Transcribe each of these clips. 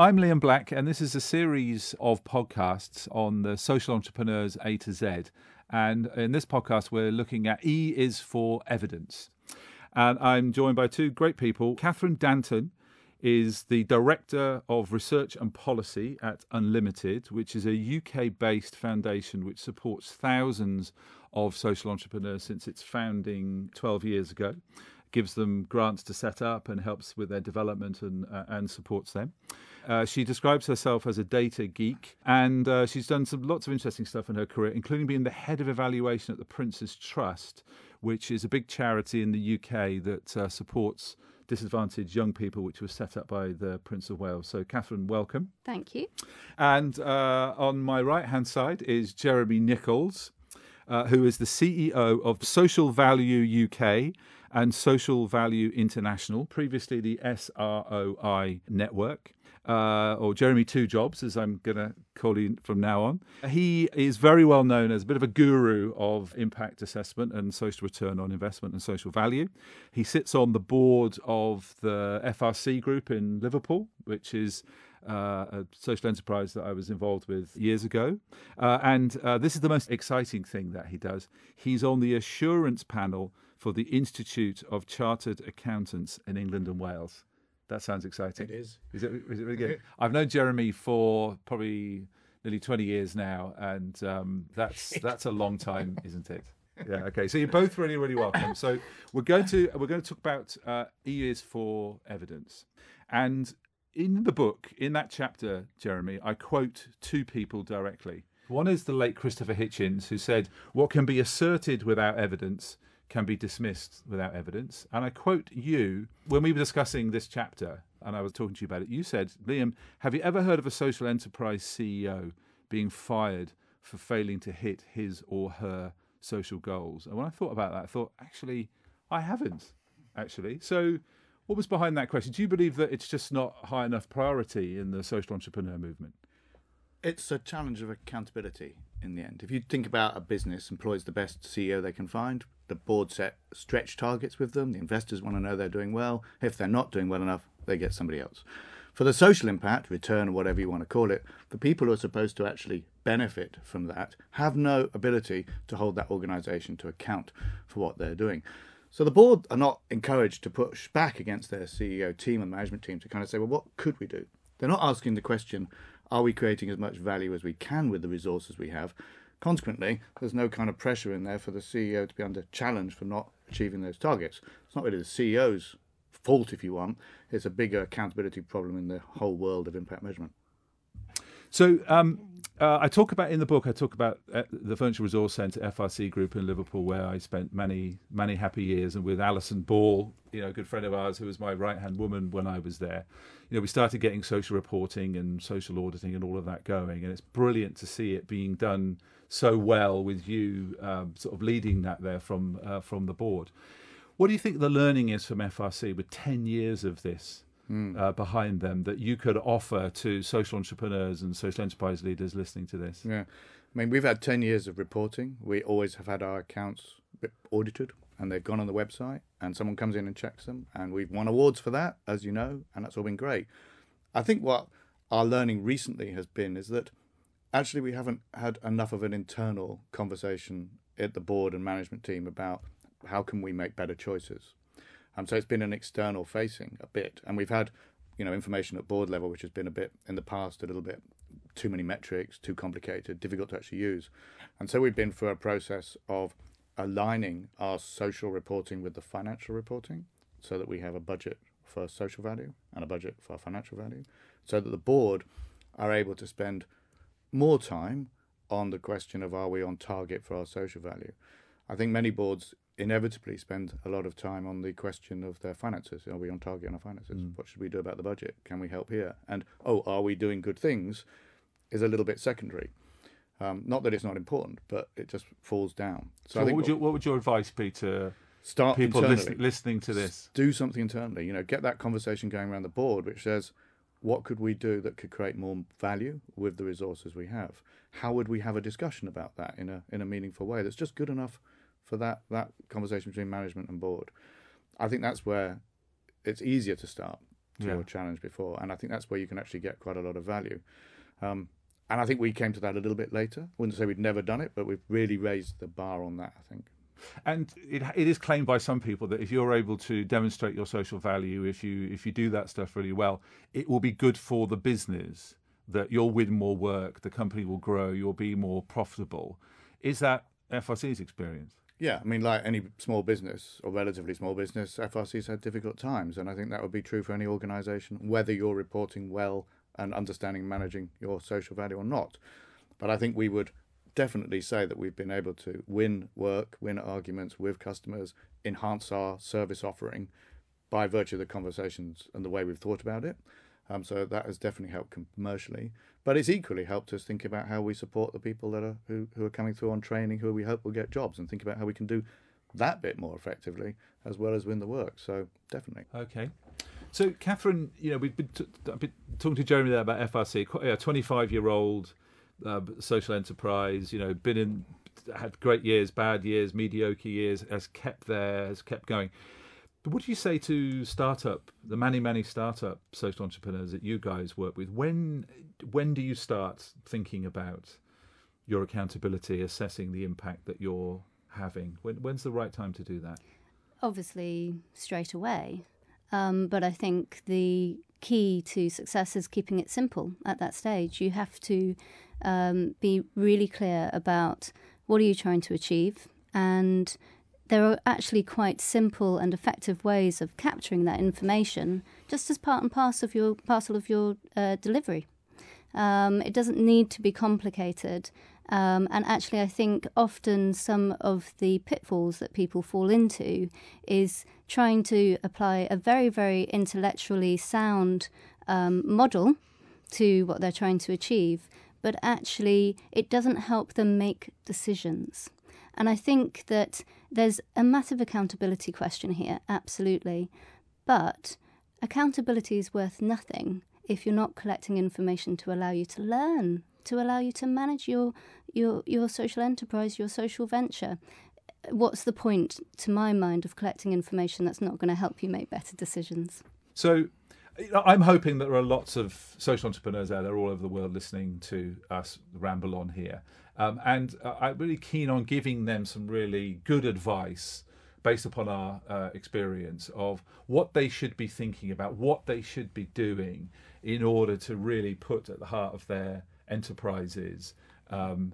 I'm Liam Black, and this is a series of podcasts on the social entrepreneurs A to Z. And in this podcast, we're looking at E is for evidence. And I'm joined by two great people. Catherine Danton is the Director of Research and Policy at Unlimited, which is a UK based foundation which supports thousands of social entrepreneurs since its founding 12 years ago gives them grants to set up and helps with their development and, uh, and supports them. Uh, she describes herself as a data geek, and uh, she's done some lots of interesting stuff in her career, including being the head of evaluation at the Prince's Trust, which is a big charity in the UK that uh, supports disadvantaged young people, which was set up by the Prince of Wales. So, Catherine, welcome. Thank you. And uh, on my right hand side is Jeremy Nicholls, uh, who is the CEO of Social Value UK and Social Value International, previously the SROI network. Uh, or Jeremy Two Jobs, as I'm going to call him from now on. He is very well known as a bit of a guru of impact assessment and social return on investment and social value. He sits on the board of the FRC group in Liverpool, which is uh, a social enterprise that I was involved with years ago. Uh, and uh, this is the most exciting thing that he does. He's on the assurance panel for the Institute of Chartered Accountants in England and Wales. That sounds exciting. It is. Is it, is it really good? I've known Jeremy for probably nearly 20 years now, and um, that's that's a long time, isn't it? Yeah. Okay. So you're both really, really welcome. So we're going to we're going to talk about uh, E is for evidence, and in the book, in that chapter, Jeremy, I quote two people directly. One is the late Christopher Hitchens, who said, "What can be asserted without evidence." Can be dismissed without evidence. And I quote you when we were discussing this chapter, and I was talking to you about it. You said, Liam, have you ever heard of a social enterprise CEO being fired for failing to hit his or her social goals? And when I thought about that, I thought, actually, I haven't, actually. So, what was behind that question? Do you believe that it's just not high enough priority in the social entrepreneur movement? It's a challenge of accountability in the end. If you think about a business employs the best CEO they can find, the board set stretch targets with them, the investors want to know they're doing well. If they're not doing well enough, they get somebody else. For the social impact, return, whatever you want to call it, the people who are supposed to actually benefit from that have no ability to hold that organisation to account for what they're doing. So the board are not encouraged to push back against their CEO team and management team to kind of say, well, what could we do? They're not asking the question, are we creating as much value as we can with the resources we have? Consequently, there's no kind of pressure in there for the CEO to be under challenge for not achieving those targets. It's not really the CEO's fault, if you want. It's a bigger accountability problem in the whole world of impact measurement. So um, uh, I talk about in the book. I talk about uh, the Furniture Resource Centre FRC Group in Liverpool, where I spent many many happy years, and with Alison Ball, you know, a good friend of ours who was my right hand woman when I was there. You know, we started getting social reporting and social auditing and all of that going, and it's brilliant to see it being done so well with you um, sort of leading that there from uh, from the board. What do you think the learning is from FRC with ten years of this? Mm. Uh, behind them that you could offer to social entrepreneurs and social enterprise leaders listening to this? Yeah, I mean, we've had 10 years of reporting. We always have had our accounts audited and they've gone on the website and someone comes in and checks them. And we've won awards for that, as you know, and that's all been great. I think what our learning recently has been is that actually we haven't had enough of an internal conversation at the board and management team about how can we make better choices. Um, so it's been an external facing a bit, and we've had you know information at board level which has been a bit in the past a little bit too many metrics, too complicated, difficult to actually use, and so we've been through a process of aligning our social reporting with the financial reporting, so that we have a budget for social value and a budget for financial value, so that the board are able to spend more time on the question of are we on target for our social value. I think many boards inevitably spend a lot of time on the question of their finances. Are we on target on our finances? Mm. What should we do about the budget? Can we help here? And oh, are we doing good things? Is a little bit secondary. Um, not that it's not important, but it just falls down. So, so what, would your, what would your advice be to start people listen, listening to this? Do something internally. You know, get that conversation going around the board, which says, what could we do that could create more value with the resources we have? How would we have a discussion about that in a in a meaningful way that's just good enough for that that conversation between management and board? I think that's where it's easier to start. to Yeah. your challenge before, and I think that's where you can actually get quite a lot of value. Um, and I think we came to that a little bit later. I Wouldn't say we'd never done it, but we've really raised the bar on that. I think. And it, it is claimed by some people that if you're able to demonstrate your social value, if you if you do that stuff really well, it will be good for the business. That you'll win more work, the company will grow, you'll be more profitable. Is that FRC's experience? Yeah, I mean, like any small business or relatively small business, FRC's had difficult times, and I think that would be true for any organisation, whether you're reporting well and understanding and managing your social value or not. But I think we would definitely say that we've been able to win work, win arguments with customers, enhance our service offering by virtue of the conversations and the way we've thought about it. Um, so that has definitely helped commercially, but it's equally helped us think about how we support the people that are who, who are coming through on training, who we hope will get jobs, and think about how we can do that bit more effectively as well as win the work. So definitely. Okay. So, Catherine, you know, we've been, been talking to Jeremy there about FRC, a 25 year old uh, social enterprise, you know, been in, had great years, bad years, mediocre years, has kept there, has kept going. What do you say to startup, the many, many startup social entrepreneurs that you guys work with? When, when do you start thinking about your accountability, assessing the impact that you're having? When, when's the right time to do that? obviously straight away. Um, but I think the key to success is keeping it simple at that stage. You have to um, be really clear about what are you trying to achieve, and there are actually quite simple and effective ways of capturing that information, just as part and parcel of your parcel of your uh, delivery. Um, it doesn't need to be complicated. Um, and actually, I think often some of the pitfalls that people fall into is trying to apply a very, very intellectually sound um, model to what they're trying to achieve, but actually, it doesn't help them make decisions. And I think that there's a massive accountability question here, absolutely. But accountability is worth nothing if you're not collecting information to allow you to learn, to allow you to manage your your your social enterprise, your social venture. What's the point, to my mind, of collecting information that's not going to help you make better decisions? So I'm hoping that there are lots of social entrepreneurs out there all over the world listening to us ramble on here. Um, and uh, I'm really keen on giving them some really good advice based upon our uh, experience of what they should be thinking about, what they should be doing in order to really put at the heart of their enterprises um,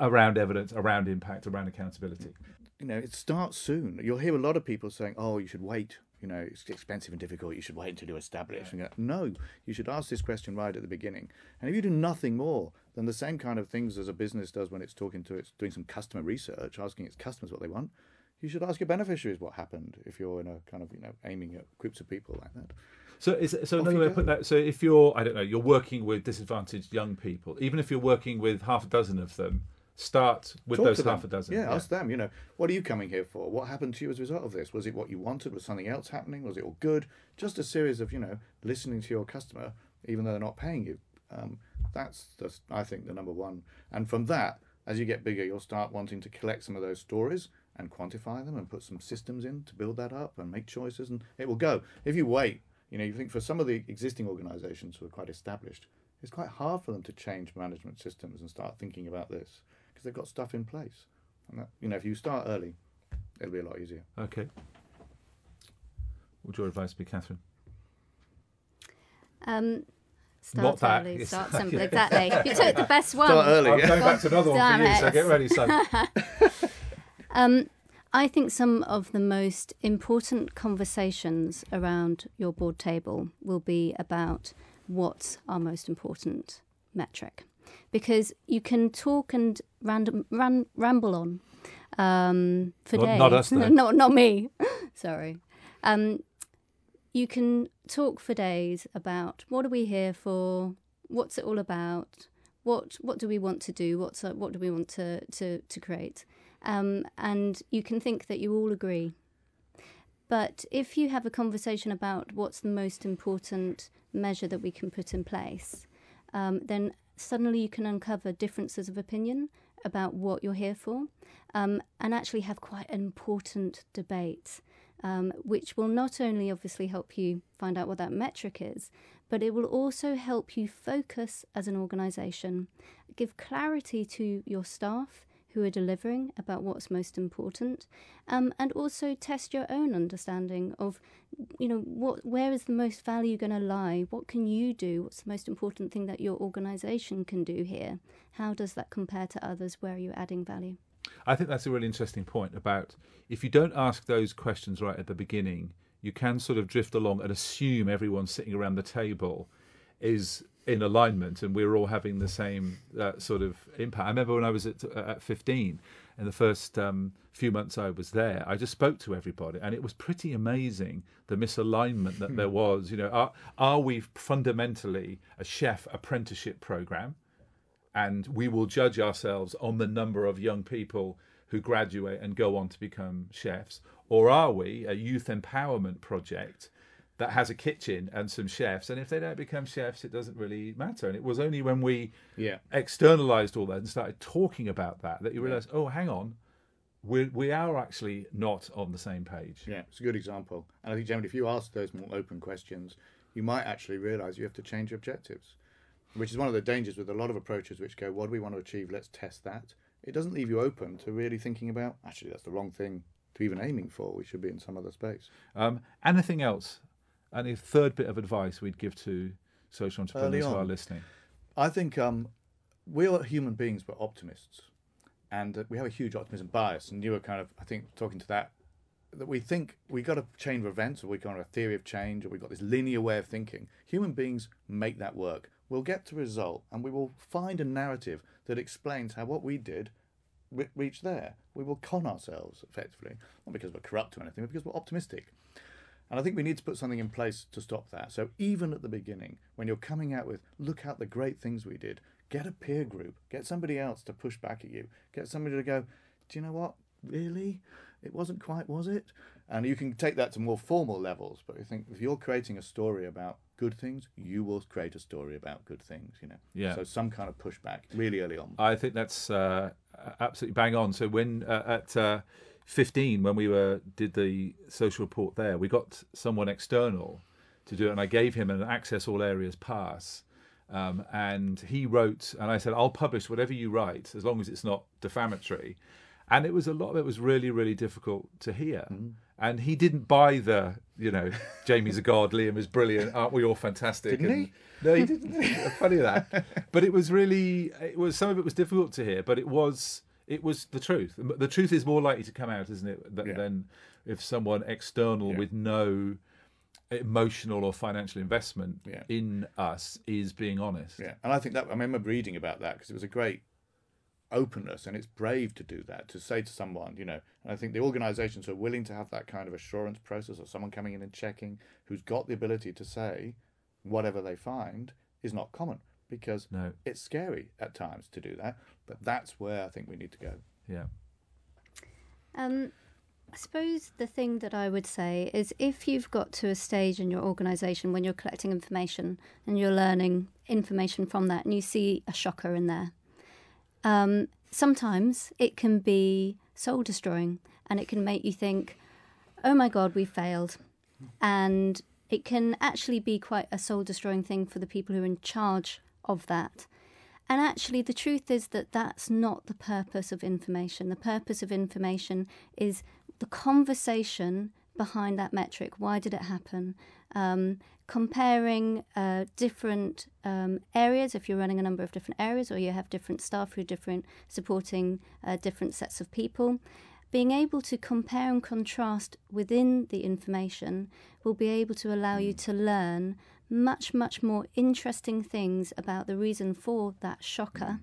around evidence, around impact, around accountability. You know, it starts soon. You'll hear a lot of people saying, "Oh, you should wait." You know, it's expensive and difficult. You should wait until you're established. And go, no, you should ask this question right at the beginning. And if you do nothing more than the same kind of things as a business does when it's talking to it's doing some customer research, asking its customers what they want, you should ask your beneficiaries what happened if you're in a kind of you know aiming at groups of people like that. So, is, so Off another way of go. putting that. So, if you're, I don't know, you're working with disadvantaged young people, even if you're working with half a dozen of them, start with Talk those half a dozen. Yeah, ask them. You know, what are you coming here for? What happened to you as a result of this? Was it what you wanted? Was something else happening? Was it all good? Just a series of you know listening to your customer, even though they're not paying you. Um, that's the, I think the number one. And from that, as you get bigger, you'll start wanting to collect some of those stories and quantify them and put some systems in to build that up and make choices, and it will go. If you wait, you know, you think for some of the existing organisations who are quite established, it's quite hard for them to change management systems and start thinking about this because they've got stuff in place. And that, you know, if you start early, it'll be a lot easier. Okay. Would your advice be, Catherine? Um, start Not early, it's- start simple. Exactly. You took the best one. Start early. I'm yeah. going back to another one Damn for you, so get ready, son. Um, I think some of the most important conversations around your board table will be about what's our most important metric. Because you can talk and random, ran, ramble on um, for Not- days. not us, though. not, not me. Sorry. Um, you can talk for days about what are we here for, what's it all about, what what do we want to do, what's uh, what do we want to to, to create, um, and you can think that you all agree. But if you have a conversation about what's the most important measure that we can put in place, um, then suddenly you can uncover differences of opinion about what you're here for, um, and actually have quite an important debate um, which will not only obviously help you find out what that metric is, but it will also help you focus as an organization, give clarity to your staff who are delivering about what's most important, um, and also test your own understanding of, you know, what where is the most value going to lie? What can you do? What's the most important thing that your organisation can do here? How does that compare to others? Where are you adding value? I think that's a really interesting point about if you don't ask those questions right at the beginning, you can sort of drift along and assume everyone sitting around the table is in alignment and we are all having the same uh, sort of impact. I remember when I was at, at 15, in the first um, few months I was there, I just spoke to everybody and it was pretty amazing the misalignment that there was. You know, are, are we fundamentally a chef apprenticeship program? And we will judge ourselves on the number of young people who graduate and go on to become chefs? Or are we a youth empowerment project that has a kitchen and some chefs, and if they don't become chefs, it doesn't really matter. And it was only when we Yeah. externalized all that and started talking about that that you realize, oh, hang on, we we are actually not on the same page. Yeah, it's a good example. And I think, generally, if you ask those more open questions, you might actually realize you have to change your objectives, which is one of the dangers with a lot of approaches which go, What do we want to achieve? Let's test that. It doesn't leave you open to really thinking about, actually, that's the wrong thing to even aiming for. We should be in some other space. Um, anything else? Any third bit of advice we'd give to social entrepreneurs who are listening? I think um, we are human beings, but optimists, and uh, we have a huge optimism bias. And you were kind of, I think, talking to that that we think we got a chain of events, or we got a theory of change, or we've got this linear way of thinking. Human beings make that work. We'll get to a result, and we will find a narrative that explains how what we did re- reached there. We will con ourselves effectively, not because we're corrupt or anything, but because we're optimistic. And I think we need to put something in place to stop that. So even at the beginning, when you're coming out with, look at the great things we did, get a peer group, get somebody else to push back at you, get somebody to go, do you know what? Really? It wasn't quite, was it? And you can take that to more formal levels. But I think if you're creating a story about good things, you will create a story about good things, you know? Yeah. So some kind of pushback really early on. I think that's uh, absolutely bang on. So when uh, at uh, 15, when we were did the social report there, we got someone external to do it, and I gave him an access all areas pass. Um, and he wrote, and I said, "I'll publish whatever you write, as long as it's not defamatory." And it was a lot of it was really, really difficult to hear. And he didn't buy the, you know, Jamie's a god, Liam is brilliant, aren't we all fantastic? Didn't and- he? No, he didn't. Funny that, but it was really, it was some of it was difficult to hear, but it was, it was the truth. The truth is more likely to come out, isn't it, th- Yeah. than if someone external Yeah. with no emotional or financial investment Yeah. in us is being honest. Yeah, and I think that I remember reading about that because it was a great openness, and it's brave to do that to say to someone, you know. And I think the organisations who are willing to have that kind of assurance process, or someone coming in and checking, who's got the ability to say whatever they find, is not common because No. it's scary at times to do that. But that's where I think we need to go. Yeah. Um, I suppose the thing that I would say is if you've got to a stage in your organisation when you're collecting information and you're learning information from that and you see a shocker in there, um, sometimes it can be soul destroying and it can make you think, oh my God, we failed. And it can actually be quite a soul destroying thing for the people who are in charge of that. And actually, the truth is that that's not the purpose of information. The purpose of information is the conversation behind that metric. Why did it happen? Um, comparing uh, different um, areas, if you're running a number of different areas, or you have different staff who are different, supporting uh, different sets of people. Being able to compare and contrast within the information will be able to allow you to learn much, much more interesting things about the reason for that shocker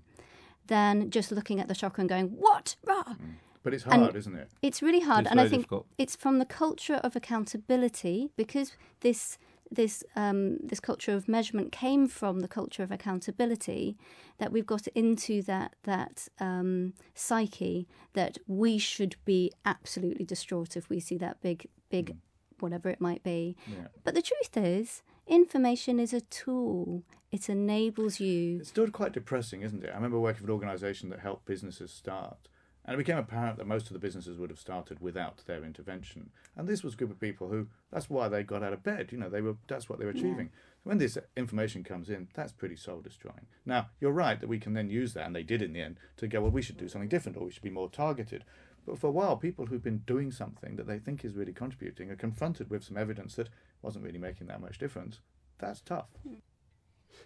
than just looking at the shocker and going, What? Rah! But it's And- hard, isn't it? It's really hard, It's and I think difficult. it's from the culture of accountability because this this um, this culture of measurement came from the culture of accountability that we've got into that that um, psyche that we should be absolutely distraught if we see that big big whatever it might be. Yeah. But the truth is, information is a tool. It enables you. It's still quite depressing, isn't it? I remember working for an organisation that helped businesses start, And it became apparent that most of the businesses would have started without their intervention. And this was a group of people who, that's why they got out of bed. You know, they were that's what they were achieving. So when this information comes in, that's pretty soul destroying. Now, you're right that we can then use that, and they did in the end, to go, well, we should do something different or we should be more targeted. But for a while, people who've been doing something that they think is really contributing are confronted with some evidence that wasn't really making that much difference. That's tough.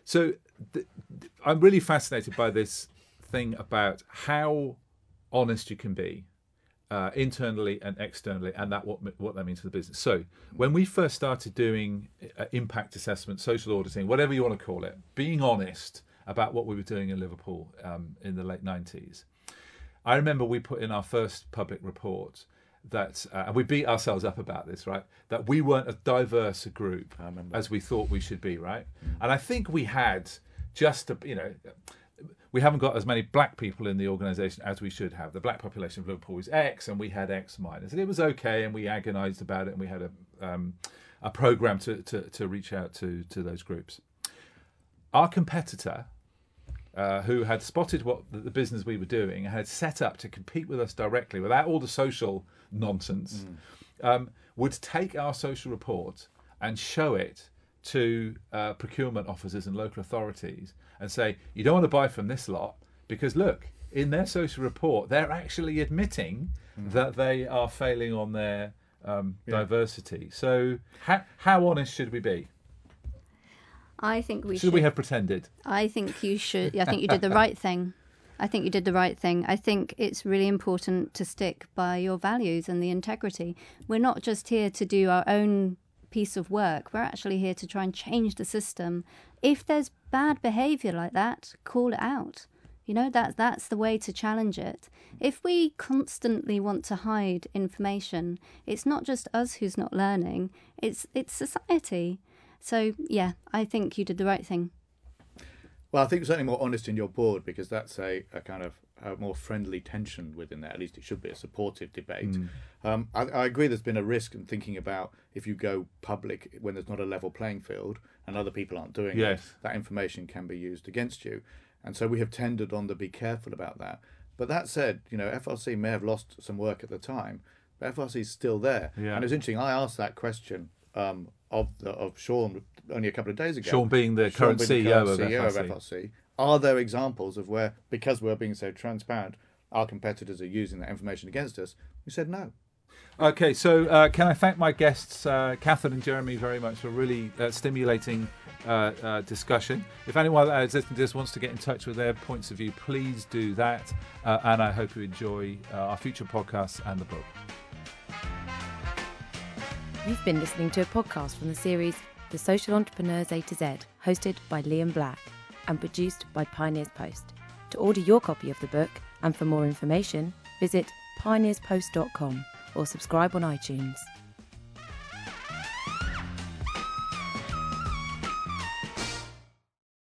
So th- th- I'm really fascinated by this thing about how honest you can be uh, internally and externally, and that what what that means for the business. So when we first started doing uh, impact assessment, social auditing, whatever you want to call it, being honest about what we were doing in Liverpool um, in the late 90s. I remember we put in our first public report that, uh, and we beat ourselves up about this, right? That we weren't as diverse a group as we thought we should be, right? And I think we had just, a, you know, we haven't got as many black people in the organisation as we should have. The black population of Liverpool is X, and we had X minus, and it was okay, and we agonised about it, and we had a um, a program to, to to reach out to to those groups. Our competitor uh, who had spotted what the, business we were doing and had set up to compete with us directly without all the social nonsense, um, would take our social report and show it to uh, procurement officers and local authorities and say, you don't want to buy from this lot because look, in their social report, they're actually admitting that they are failing on their um, diversity. So, how, how honest should we be? I think we Should should. we have pretended? I think you should. I think you did the right thing. I think you did the right thing. I think it's really important to stick by your values and the integrity. We're not just here to do our own piece of work. We're actually here to try and change the system. If there's bad behavior like that, call it out. You know, that that's the way to challenge it. If we constantly want to hide information, it's not just us who's not learning, it's it's society. So, yeah, I think you did the right thing. Well, I think certainly more honest in your board because that's a, a kind of a more friendly tension within there. At least it should be a supportive debate. Um, I, I agree. There's been a risk in thinking about if you go public when there's not a level playing field and other people aren't doing Yes. it, that information can be used against you. And so we have tended on to be careful about that. But that said, you know, FRC may have lost some work at the time, but FRC is still there. Yeah. And it's interesting. I asked that question um, of the, of Sean only a couple of days ago. Sean being the Sean current being the CEO current of CEO FRC. of FRC. Are there examples of where, because we're being so transparent, our competitors are using that information against us? We said no. Okay, so uh, can I thank my guests, uh, Catherine and Jeremy, very much for really uh, stimulating uh, uh, discussion. If anyone that is listening to this wants to get in touch with their points of view, please do that. Uh, and I hope you enjoy uh, our future podcasts and the book. You've been listening to a podcast from the series The Social Entrepreneurs A to Z, hosted by Liam Black and produced by Pioneers Post. To order your copy of the book and for more information, visit pioneerspost.com or subscribe on iTunes.